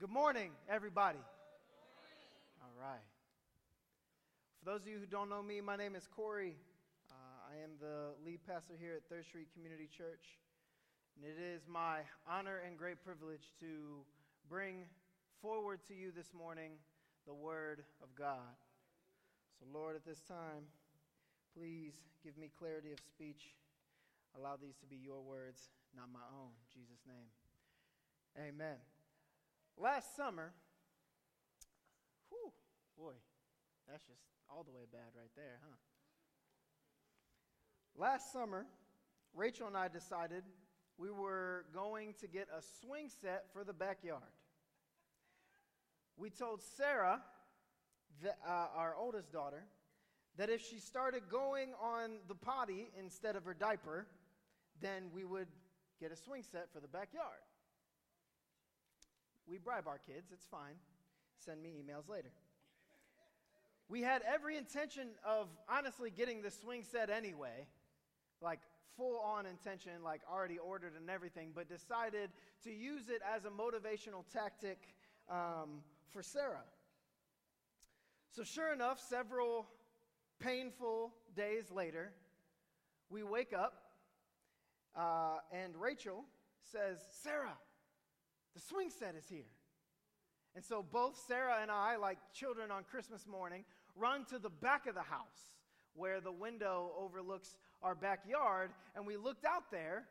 Good morning, everybody. All right. For those of you who don't know me, my name is Corey. Uh, I am the lead pastor here at Third Street Community Church. And it is my honor and great privilege to bring forward to you this morning the Word of God. So, Lord, at this time, please give me clarity of speech. Allow these to be your words, not my own. In Jesus' name. Amen. Last summer, whew, boy, that's just all the way bad right there, huh? Last summer, Rachel and I decided we were going to get a swing set for the backyard. We told Sarah, uh, our oldest daughter, that if she started going on the potty instead of her diaper, then we would get a swing set for the backyard. We bribe our kids, it's fine. Send me emails later. We had every intention of honestly getting the swing set anyway, like full on intention, like already ordered and everything, but decided to use it as a motivational tactic um, for Sarah. So, sure enough, several painful days later, we wake up uh, and Rachel says, Sarah, the swing set is here. And so both Sarah and I, like children on Christmas morning, run to the back of the house where the window overlooks our backyard. And we looked out there,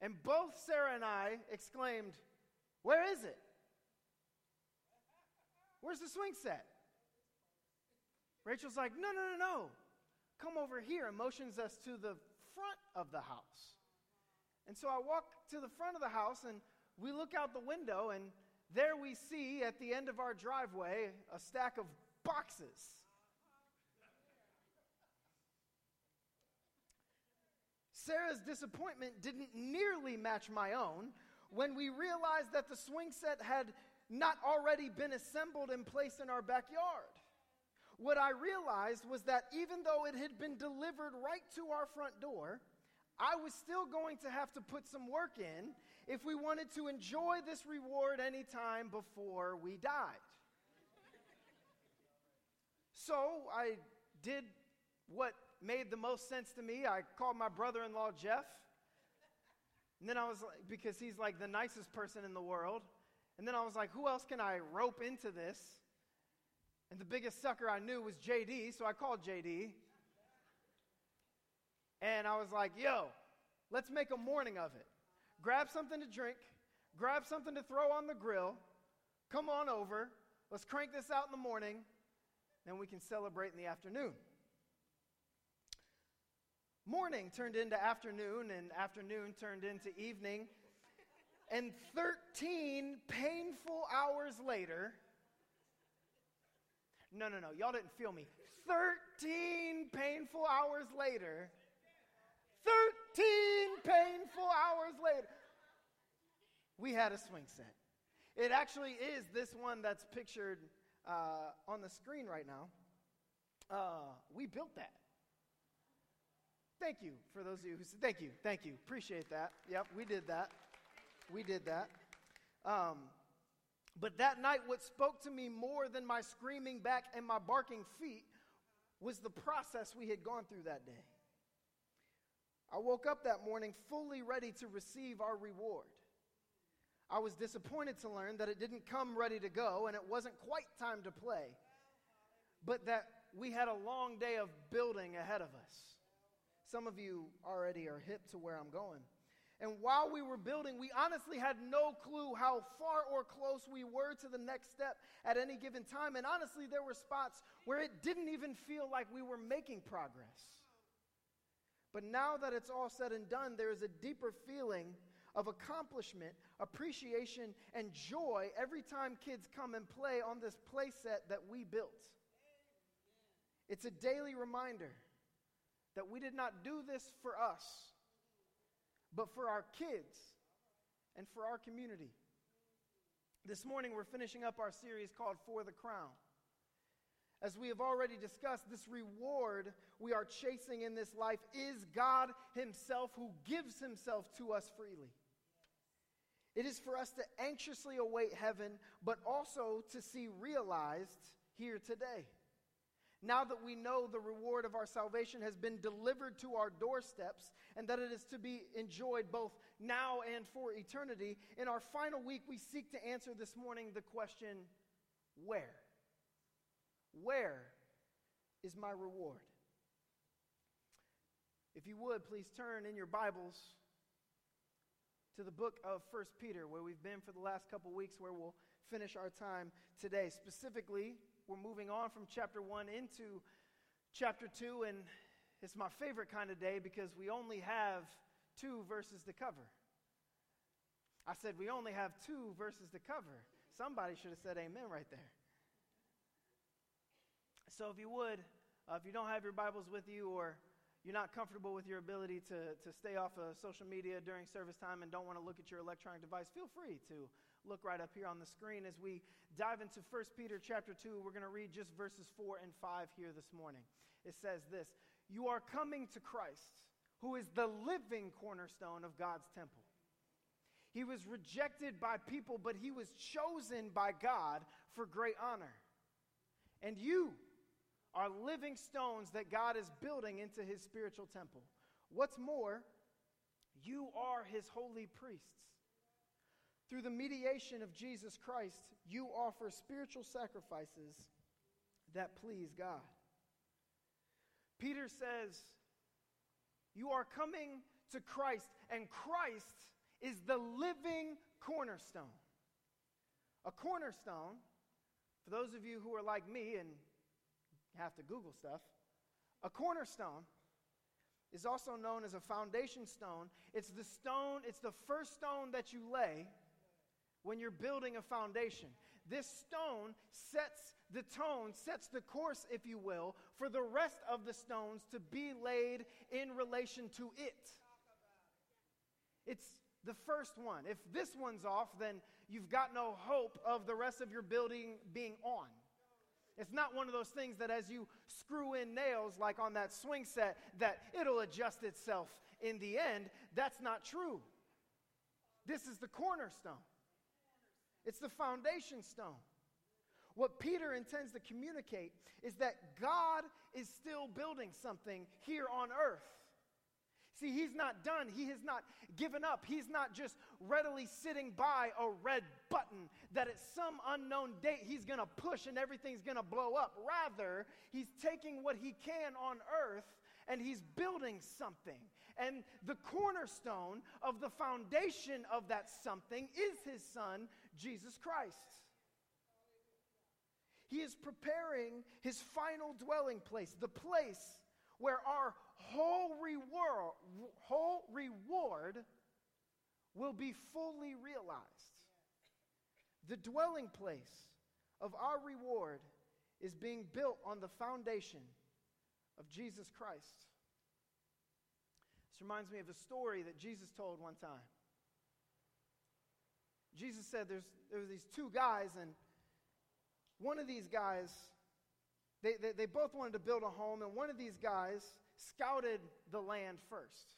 and both Sarah and I exclaimed, Where is it? Where's the swing set? Rachel's like, No, no, no, no. Come over here and motions us to the front of the house. And so I walk to the front of the house, and we look out the window, and there we see at the end of our driveway a stack of boxes. Sarah's disappointment didn't nearly match my own when we realized that the swing set had not already been assembled and placed in our backyard. What I realized was that even though it had been delivered right to our front door, I was still going to have to put some work in if we wanted to enjoy this reward anytime before we died. so I did what made the most sense to me. I called my brother in law, Jeff. And then I was like, because he's like the nicest person in the world. And then I was like, who else can I rope into this? And the biggest sucker I knew was JD, so I called JD. And I was like, yo, let's make a morning of it. Grab something to drink, grab something to throw on the grill, come on over, let's crank this out in the morning, then we can celebrate in the afternoon. Morning turned into afternoon, and afternoon turned into evening. And 13 painful hours later, no, no, no, y'all didn't feel me. 13 painful hours later, 13 painful hours later, we had a swing set. It actually is this one that's pictured uh, on the screen right now. Uh, we built that. Thank you for those of you who said, thank you, thank you. Appreciate that. Yep, we did that. We did that. Um, but that night, what spoke to me more than my screaming back and my barking feet was the process we had gone through that day. I woke up that morning fully ready to receive our reward. I was disappointed to learn that it didn't come ready to go and it wasn't quite time to play, but that we had a long day of building ahead of us. Some of you already are hip to where I'm going. And while we were building, we honestly had no clue how far or close we were to the next step at any given time. And honestly, there were spots where it didn't even feel like we were making progress. But now that it's all said and done, there is a deeper feeling of accomplishment, appreciation, and joy every time kids come and play on this play set that we built. It's a daily reminder that we did not do this for us, but for our kids and for our community. This morning, we're finishing up our series called For the Crown. As we have already discussed, this reward we are chasing in this life is God Himself who gives Himself to us freely. It is for us to anxiously await heaven, but also to see realized here today. Now that we know the reward of our salvation has been delivered to our doorsteps and that it is to be enjoyed both now and for eternity, in our final week, we seek to answer this morning the question where? Where is my reward? If you would, please turn in your Bibles to the book of First Peter, where we've been for the last couple weeks, where we'll finish our time today. Specifically, we're moving on from chapter 1 into chapter 2, and it's my favorite kind of day because we only have two verses to cover. I said we only have two verses to cover. Somebody should have said amen right there. So, if you would, uh, if you don't have your Bibles with you or you're not comfortable with your ability to, to stay off of social media during service time and don't want to look at your electronic device, feel free to look right up here on the screen as we dive into 1 Peter chapter 2. We're going to read just verses 4 and 5 here this morning. It says this You are coming to Christ, who is the living cornerstone of God's temple. He was rejected by people, but he was chosen by God for great honor. And you, are living stones that God is building into his spiritual temple. What's more, you are his holy priests. Through the mediation of Jesus Christ, you offer spiritual sacrifices that please God. Peter says, You are coming to Christ, and Christ is the living cornerstone. A cornerstone, for those of you who are like me and have to Google stuff. A cornerstone is also known as a foundation stone. It's the stone, it's the first stone that you lay when you're building a foundation. This stone sets the tone, sets the course, if you will, for the rest of the stones to be laid in relation to it. It's the first one. If this one's off, then you've got no hope of the rest of your building being on. It's not one of those things that as you screw in nails, like on that swing set, that it'll adjust itself in the end. That's not true. This is the cornerstone, it's the foundation stone. What Peter intends to communicate is that God is still building something here on earth. See, he's not done. He has not given up. He's not just readily sitting by a red button that at some unknown date he's going to push and everything's going to blow up. Rather, he's taking what he can on earth and he's building something. And the cornerstone of the foundation of that something is his son, Jesus Christ. He is preparing his final dwelling place, the place where our whole reward, whole reward will be fully realized. The dwelling place of our reward is being built on the foundation of Jesus Christ. This reminds me of a story that Jesus told one time. Jesus said there's, there's these two guys, and one of these guys, they, they, they both wanted to build a home, and one of these guys scouted the land first.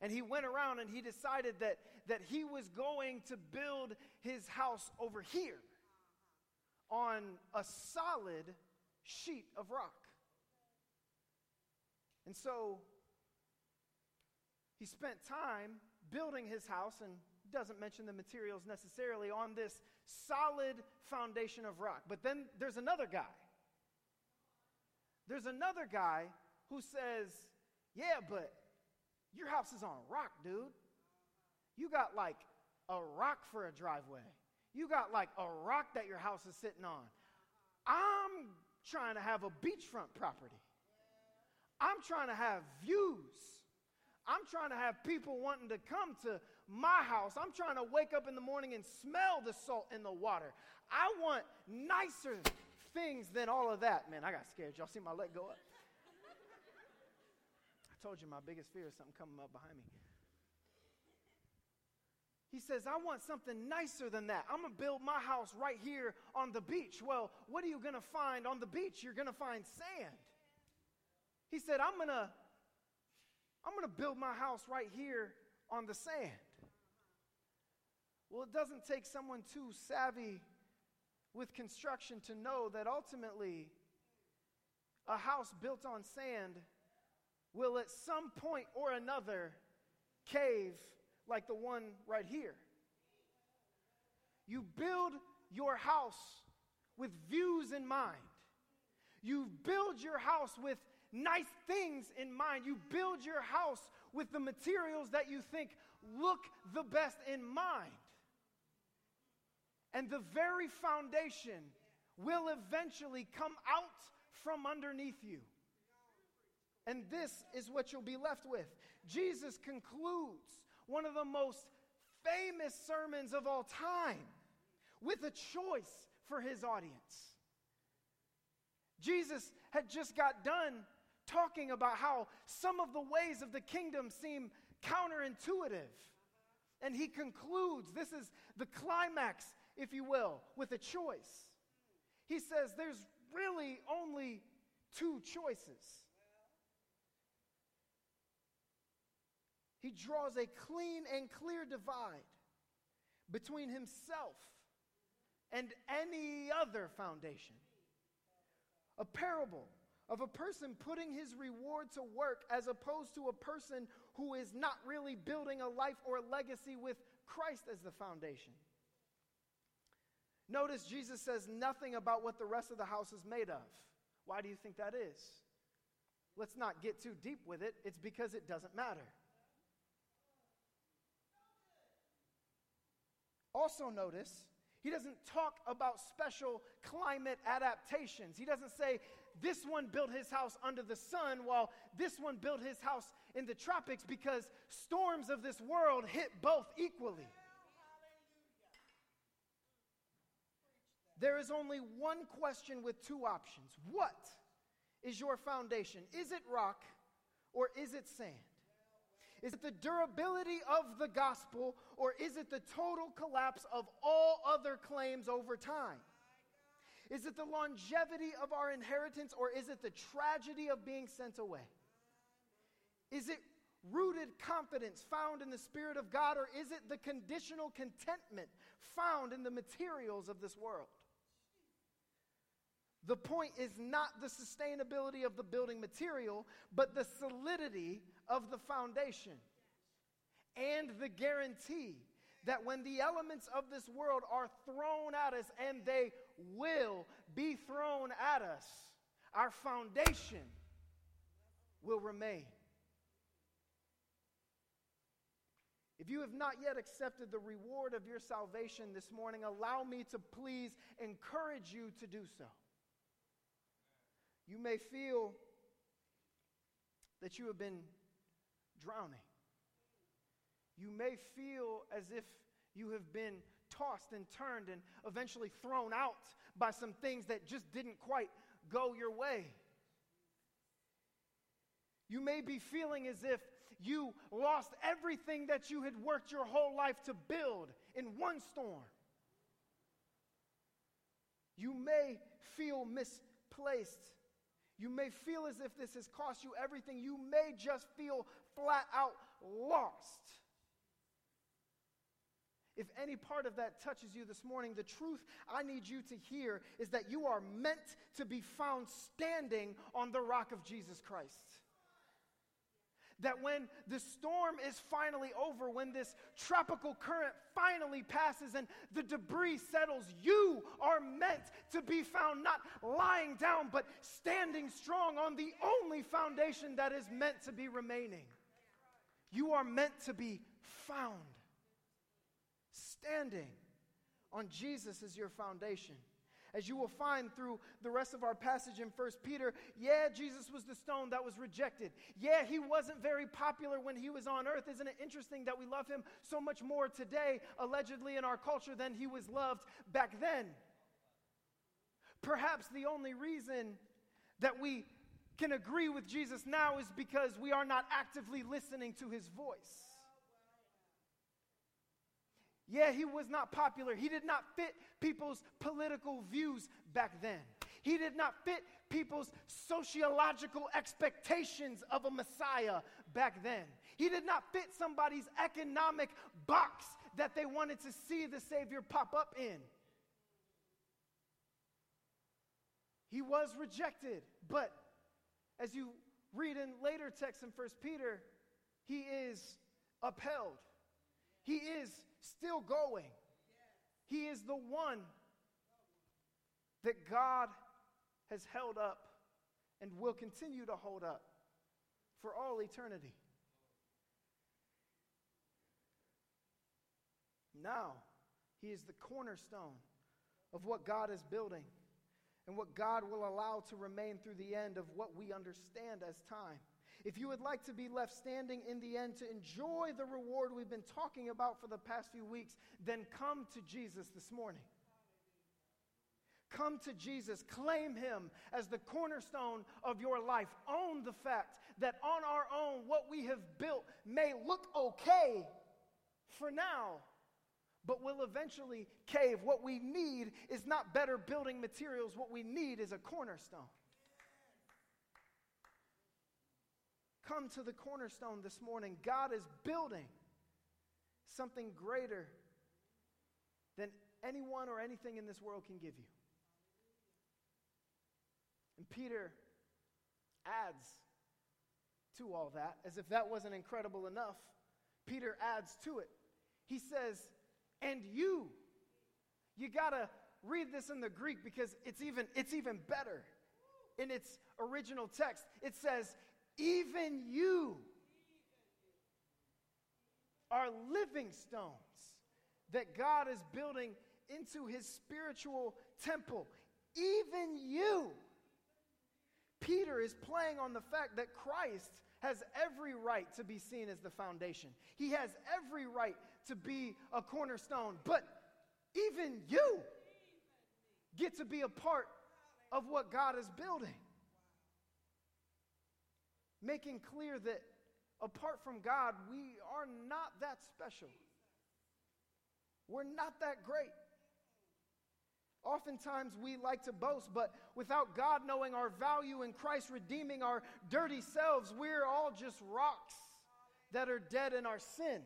And he went around and he decided that, that he was going to build his house over here on a solid sheet of rock. And so he spent time building his house and doesn't mention the materials necessarily on this solid foundation of rock. But then there's another guy. There's another guy who says, Yeah, but your house is on rock, dude. You got like a rock for a driveway. You got like a rock that your house is sitting on. I'm trying to have a beachfront property. I'm trying to have views. I'm trying to have people wanting to come to my house. I'm trying to wake up in the morning and smell the salt in the water. I want nicer things than all of that. Man, I got scared. Y'all see my leg go up? I told you my biggest fear is something coming up behind me. He says, I want something nicer than that. I'm going to build my house right here on the beach. Well, what are you going to find on the beach? You're going to find sand. He said, I'm going to I'm going to build my house right here on the sand. Well, it doesn't take someone too savvy with construction to know that ultimately a house built on sand will at some point or another cave like the one right here. You build your house with views in mind. You build your house with nice things in mind. You build your house with the materials that you think look the best in mind. And the very foundation will eventually come out from underneath you. And this is what you'll be left with. Jesus concludes one of the most famous sermons of all time with a choice for his audience. Jesus had just got done talking about how some of the ways of the kingdom seem counterintuitive. And he concludes this is the climax, if you will, with a choice. He says there's really only two choices. He draws a clean and clear divide between himself and any other foundation. A parable of a person putting his reward to work as opposed to a person who is not really building a life or a legacy with Christ as the foundation. Notice Jesus says nothing about what the rest of the house is made of. Why do you think that is? Let's not get too deep with it. It's because it doesn't matter. Also, notice he doesn't talk about special climate adaptations. He doesn't say this one built his house under the sun while this one built his house in the tropics because storms of this world hit both equally. There is only one question with two options. What is your foundation? Is it rock or is it sand? Is it the durability of the gospel or is it the total collapse of all other claims over time? Is it the longevity of our inheritance or is it the tragedy of being sent away? Is it rooted confidence found in the Spirit of God or is it the conditional contentment found in the materials of this world? The point is not the sustainability of the building material, but the solidity of the foundation and the guarantee that when the elements of this world are thrown at us, and they will be thrown at us, our foundation will remain. If you have not yet accepted the reward of your salvation this morning, allow me to please encourage you to do so. You may feel that you have been drowning. You may feel as if you have been tossed and turned and eventually thrown out by some things that just didn't quite go your way. You may be feeling as if you lost everything that you had worked your whole life to build in one storm. You may feel misplaced you may feel as if this has cost you everything. You may just feel flat out lost. If any part of that touches you this morning, the truth I need you to hear is that you are meant to be found standing on the rock of Jesus Christ that when the storm is finally over, when this tropical current finally passes and the debris settles, you are meant to be found not lying down, but standing strong on the only foundation that is meant to be remaining. You are meant to be found standing on Jesus as your foundation. As you will find through the rest of our passage in 1 Peter, yeah, Jesus was the stone that was rejected. Yeah, he wasn't very popular when he was on earth. Isn't it interesting that we love him so much more today, allegedly in our culture, than he was loved back then? Perhaps the only reason that we can agree with Jesus now is because we are not actively listening to his voice. Yeah, he was not popular. He did not fit people's political views back then. He did not fit people's sociological expectations of a Messiah back then. He did not fit somebody's economic box that they wanted to see the Savior pop up in. He was rejected, but as you read in later texts in 1 Peter, he is upheld. He is still going. He is the one that God has held up and will continue to hold up for all eternity. Now, He is the cornerstone of what God is building and what God will allow to remain through the end of what we understand as time. If you would like to be left standing in the end to enjoy the reward we've been talking about for the past few weeks, then come to Jesus this morning. Come to Jesus, claim Him as the cornerstone of your life. Own the fact that on our own, what we have built may look okay for now, but will eventually cave. What we need is not better building materials, what we need is a cornerstone. Come to the cornerstone this morning. God is building something greater than anyone or anything in this world can give you. And Peter adds to all that, as if that wasn't incredible enough. Peter adds to it. He says, and you. You got to read this in the Greek because it's even, it's even better. In its original text, it says, even you are living stones that God is building into his spiritual temple. Even you. Peter is playing on the fact that Christ has every right to be seen as the foundation. He has every right to be a cornerstone, but even you get to be a part of what God is building. Making clear that apart from God, we are not that special. We're not that great. Oftentimes we like to boast, but without God knowing our value in Christ redeeming our dirty selves, we're all just rocks that are dead in our sin.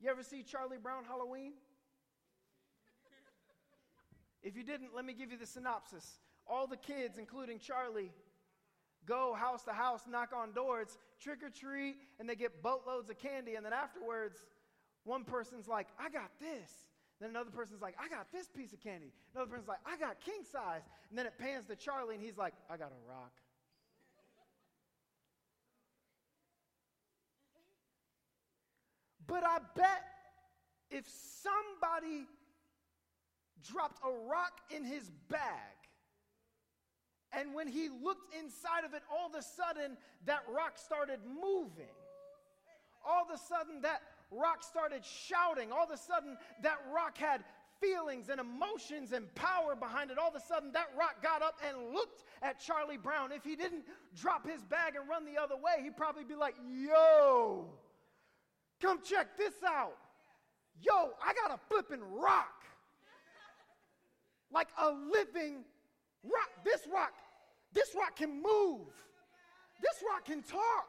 You ever see Charlie Brown Halloween? If you didn't, let me give you the synopsis. All the kids, including Charlie, go house to house, knock on doors, trick or treat, and they get boatloads of candy. And then afterwards, one person's like, I got this. Then another person's like, I got this piece of candy. Another person's like, I got king size. And then it pans to Charlie, and he's like, I got a rock. But I bet if somebody dropped a rock in his bag, and when he looked inside of it, all of a sudden that rock started moving. All of a sudden that rock started shouting. All of a sudden that rock had feelings and emotions and power behind it. All of a sudden, that rock got up and looked at Charlie Brown. If he didn't drop his bag and run the other way, he'd probably be like, Yo, Come check this out. Yo, I got a flipping rock. Like a living rock. This rock, this rock can move. This rock can talk.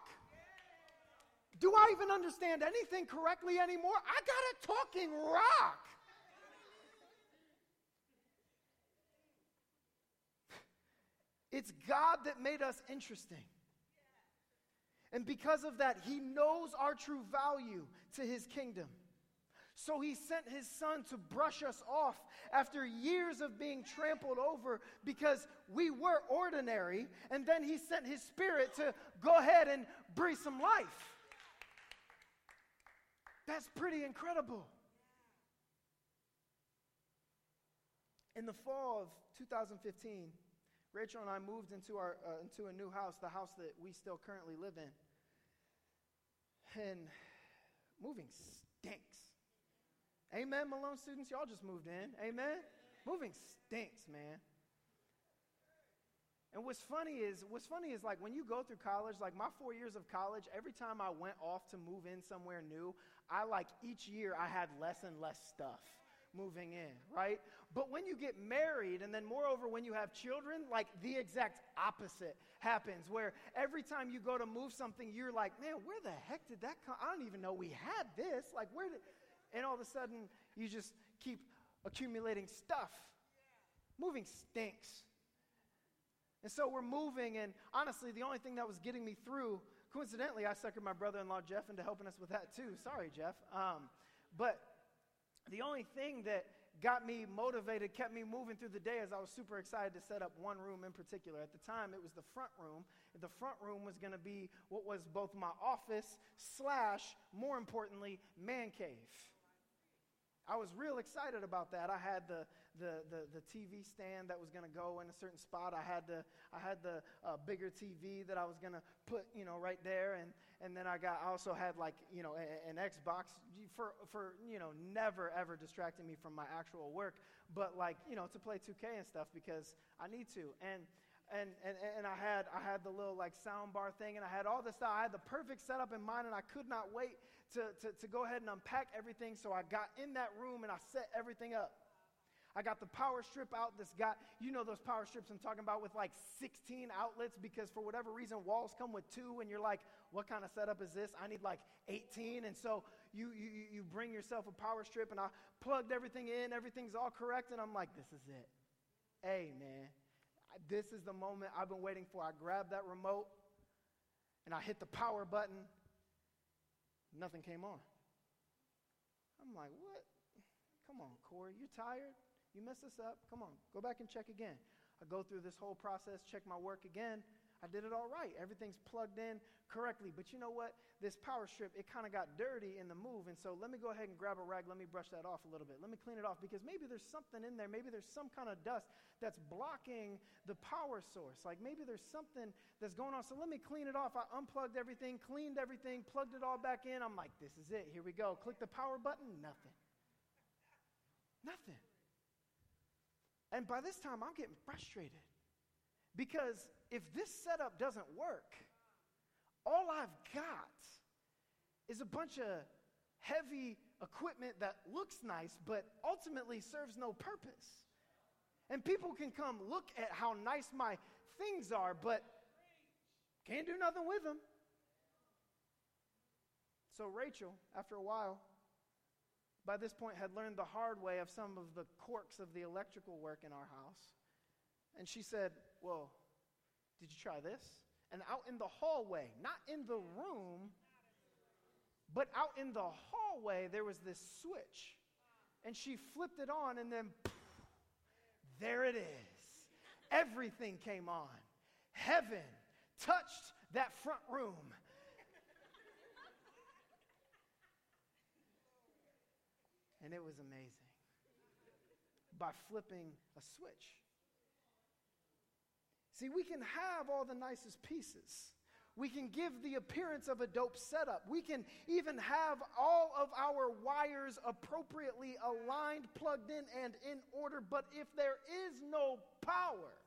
Do I even understand anything correctly anymore? I got a talking rock. It's God that made us interesting. And because of that, he knows our true value to his kingdom. So he sent his son to brush us off after years of being trampled over because we were ordinary. And then he sent his spirit to go ahead and breathe some life. That's pretty incredible. In the fall of 2015, Rachel and I moved into, our, uh, into a new house, the house that we still currently live in. And moving stinks. Amen, Malone students? Y'all just moved in. Amen? Moving stinks, man. And what's funny is, what's funny is like when you go through college, like my four years of college, every time I went off to move in somewhere new, I like each year I had less and less stuff. moving in, right? But when you get married, and then moreover, when you have children, like the exact opposite happens, where every time you go to move something, you're like, man, where the heck did that come? I don't even know we had this. Like, where did, and all of a sudden, you just keep accumulating stuff. Moving stinks. And so we're moving, and honestly, the only thing that was getting me through, coincidentally, I suckered my brother in law Jeff into helping us with that too. Sorry, Jeff. Um, but the only thing that got me motivated, kept me moving through the day as I was super excited to set up one room in particular. At the time, it was the front room. The front room was going to be what was both my office slash, more importantly, man cave. I was real excited about that. I had the, the, the, the TV stand that was going to go in a certain spot. I had the, I had the uh, bigger TV that I was going to put, you know, right there. And, and then I got, I also had like, you know, a, an Xbox for, for, you know, never ever distracting me from my actual work, but like, you know, to play 2K and stuff because I need to. And, and, and, and I had I had the little like sound bar thing and I had all this stuff. I had the perfect setup in mind and I could not wait to, to, to go ahead and unpack everything. So I got in that room and I set everything up. I got the power strip out. This got, you know, those power strips I'm talking about with like 16 outlets because for whatever reason, walls come with two, and you're like, what kind of setup is this? I need like 18. And so you, you, you bring yourself a power strip, and I plugged everything in. Everything's all correct. And I'm like, this is it. Hey, man, this is the moment I've been waiting for. I grabbed that remote and I hit the power button. Nothing came on. I'm like, what? Come on, Corey, you tired? You messed this up? Come on, go back and check again. I go through this whole process, check my work again. I did it all right. Everything's plugged in correctly. But you know what? This power strip, it kind of got dirty in the move. And so let me go ahead and grab a rag. Let me brush that off a little bit. Let me clean it off because maybe there's something in there. Maybe there's some kind of dust that's blocking the power source. Like maybe there's something that's going on. So let me clean it off. I unplugged everything, cleaned everything, plugged it all back in. I'm like, this is it. Here we go. Click the power button. Nothing. Nothing. And by this time, I'm getting frustrated because if this setup doesn't work, all I've got is a bunch of heavy equipment that looks nice but ultimately serves no purpose. And people can come look at how nice my things are, but can't do nothing with them. So Rachel, after a while, by this point had learned the hard way of some of the quirks of the electrical work in our house. And she said, Well, did you try this? And out in the hallway, not in the room, but out in the hallway, there was this switch. And she flipped it on, and then poof, there it is. Everything came on. Heaven touched that front room. And it was amazing. By flipping a switch. See, we can have all the nicest pieces. We can give the appearance of a dope setup. We can even have all of our wires appropriately aligned, plugged in, and in order. But if there is no power,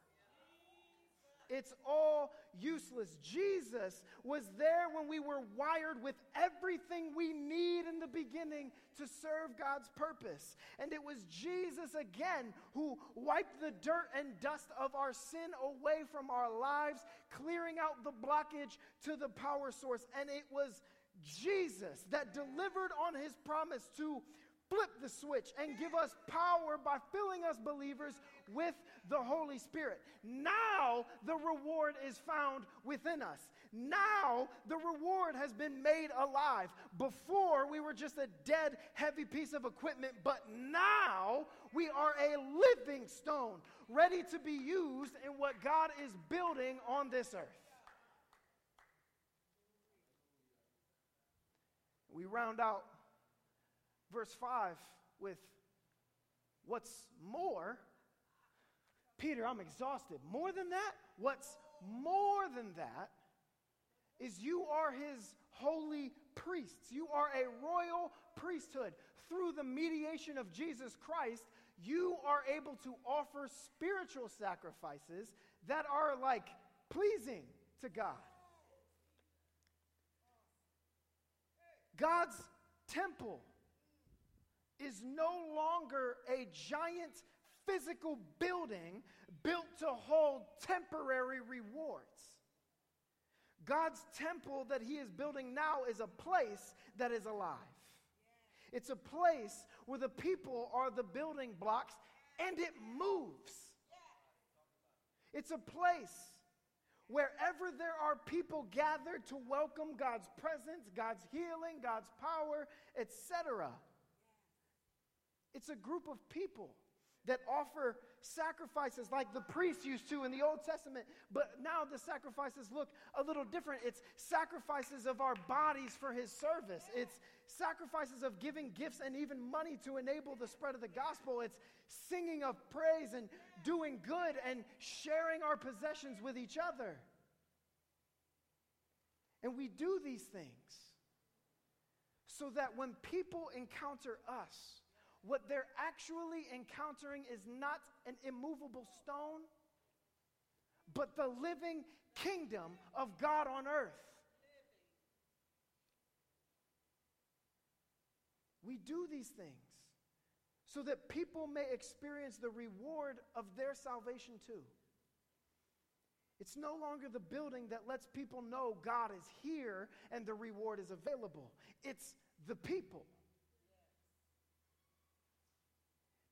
it's all useless. Jesus was there when we were wired with everything we need in the beginning to serve God's purpose. And it was Jesus again who wiped the dirt and dust of our sin away from our lives, clearing out the blockage to the power source. And it was Jesus that delivered on his promise to flip the switch and give us power by filling us believers with the Holy Spirit. Now the reward is found within us. Now the reward has been made alive. Before we were just a dead, heavy piece of equipment, but now we are a living stone ready to be used in what God is building on this earth. We round out verse 5 with what's more. Peter, I'm exhausted. More than that, what's more than that is you are his holy priests. You are a royal priesthood. Through the mediation of Jesus Christ, you are able to offer spiritual sacrifices that are like pleasing to God. God's temple is no longer a giant physical building built to hold temporary rewards. God's temple that He is building now is a place that is alive. It's a place where the people are the building blocks and it moves. It's a place wherever there are people gathered to welcome God's presence, God's healing, God's power, etc. It's a group of people that offer sacrifices like the priests used to in the Old Testament, but now the sacrifices look a little different. It's sacrifices of our bodies for his service, it's sacrifices of giving gifts and even money to enable the spread of the gospel. It's singing of praise and doing good and sharing our possessions with each other. And we do these things so that when people encounter us, what they're actually encountering is not an immovable stone, but the living kingdom of God on earth. We do these things so that people may experience the reward of their salvation too. It's no longer the building that lets people know God is here and the reward is available. It's the people.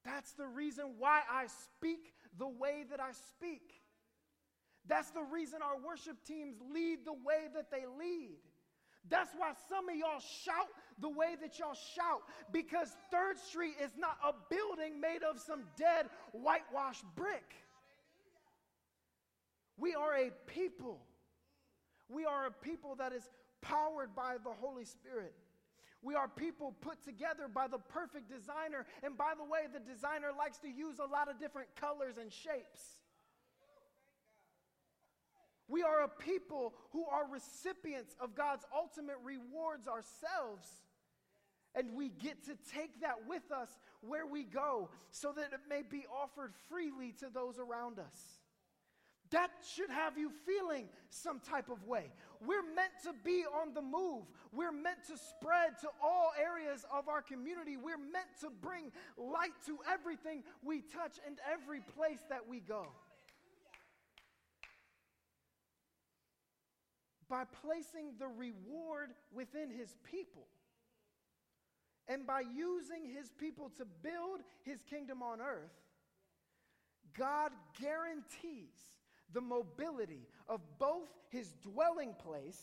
That's the reason why I speak the way that I speak. That's the reason our worship teams lead the way that they lead. That's why some of y'all shout the way that y'all shout because Third Street is not a building made of some dead whitewashed brick. We are a people. We are a people that is powered by the Holy Spirit. We are people put together by the perfect designer. And by the way, the designer likes to use a lot of different colors and shapes. We are a people who are recipients of God's ultimate rewards ourselves. And we get to take that with us where we go so that it may be offered freely to those around us. That should have you feeling some type of way. We're meant to be on the move. We're meant to spread to all areas of our community. We're meant to bring light to everything we touch and every place that we go. By placing the reward within his people and by using his people to build his kingdom on earth, God guarantees the mobility of both his dwelling place,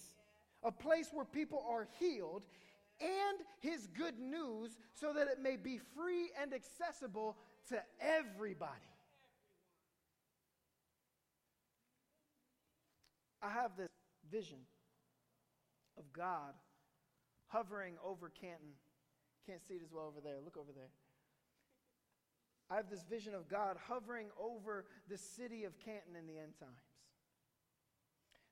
a place where people are healed, and his good news so that it may be free and accessible to everybody. I have this vision of God hovering over Canton. Can't see it as well over there. Look over there. I have this vision of God hovering over the city of Canton in the end times.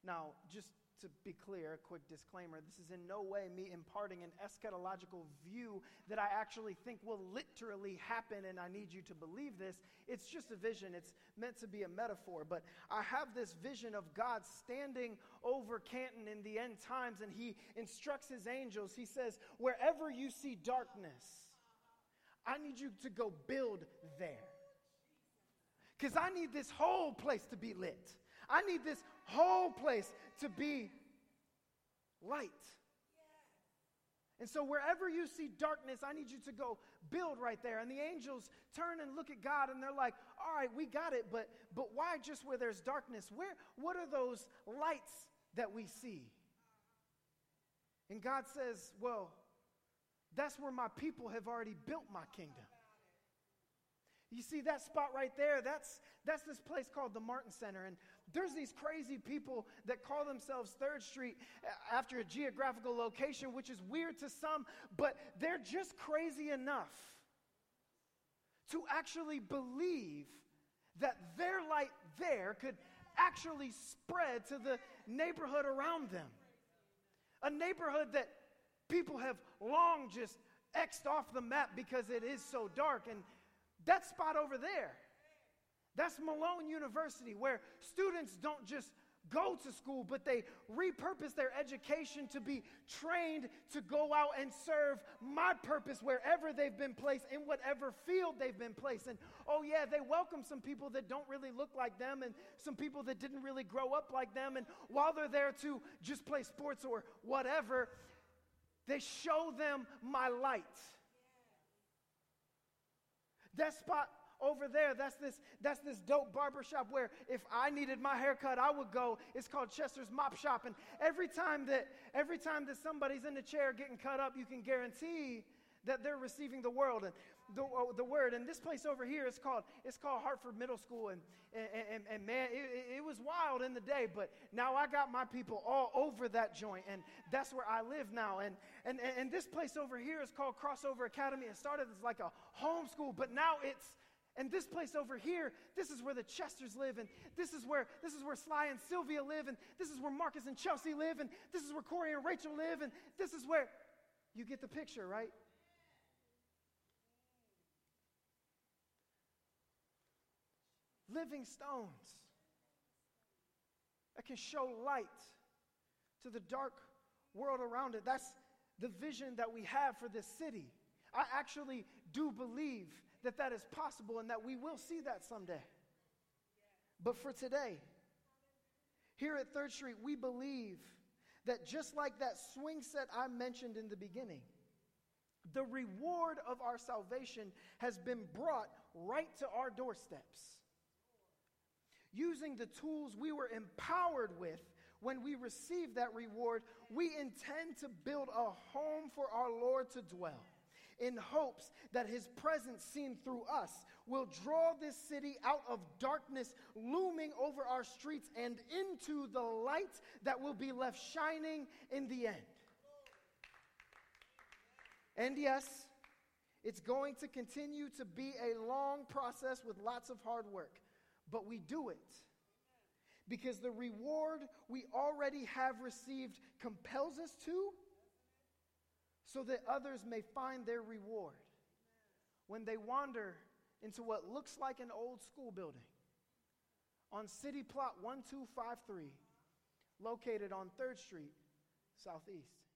Now, just to be clear, a quick disclaimer this is in no way me imparting an eschatological view that I actually think will literally happen, and I need you to believe this. It's just a vision, it's meant to be a metaphor. But I have this vision of God standing over Canton in the end times, and He instructs His angels. He says, Wherever you see darkness, I need you to go build there. Because I need this whole place to be lit. I need this whole place to be light. And so, wherever you see darkness, I need you to go build right there. And the angels turn and look at God and they're like, All right, we got it, but, but why just where there's darkness? Where, what are those lights that we see? And God says, Well, that's where my people have already built my kingdom. You see that spot right there? That's, that's this place called the Martin Center. And there's these crazy people that call themselves Third Street uh, after a geographical location, which is weird to some, but they're just crazy enough to actually believe that their light there could actually spread to the neighborhood around them. A neighborhood that people have long just X'd off the map because it is so dark. And that spot over there, that's Malone University, where students don't just go to school, but they repurpose their education to be trained to go out and serve my purpose wherever they've been placed, in whatever field they've been placed. And oh, yeah, they welcome some people that don't really look like them and some people that didn't really grow up like them. And while they're there to just play sports or whatever, they show them my light. That spot over there, that's this, that's this dope barbershop where if I needed my haircut, I would go. It's called Chester's Mop Shop. And every time that every time that somebody's in the chair getting cut up, you can guarantee that they're receiving the world and the, uh, the word. And this place over here is called it's called Hartford Middle School. And and, and, and man, it, it was wild in the day, but now I got my people all over that joint, and that's where I live now. And and and this place over here is called Crossover Academy. It started as like a homeschool, but now it's and this place over here, this is where the Chesters live, and this is where this is where Sly and Sylvia live, and this is where Marcus and Chelsea live, and this is where Corey and Rachel live, and this is where you get the picture, right? Living stones that can show light to the dark world around it. That's the vision that we have for this city. I actually do believe that that is possible and that we will see that someday. But for today, here at Third Street, we believe that just like that swing set I mentioned in the beginning, the reward of our salvation has been brought right to our doorsteps. Using the tools we were empowered with when we receive that reward, we intend to build a home for our Lord to dwell in hopes that his presence seen through us will draw this city out of darkness looming over our streets and into the light that will be left shining in the end. And yes, it's going to continue to be a long process with lots of hard work, but we do it because the reward we already have received compels us to so that others may find their reward when they wander into what looks like an old school building on City Plot 1253, located on 3rd Street, Southeast.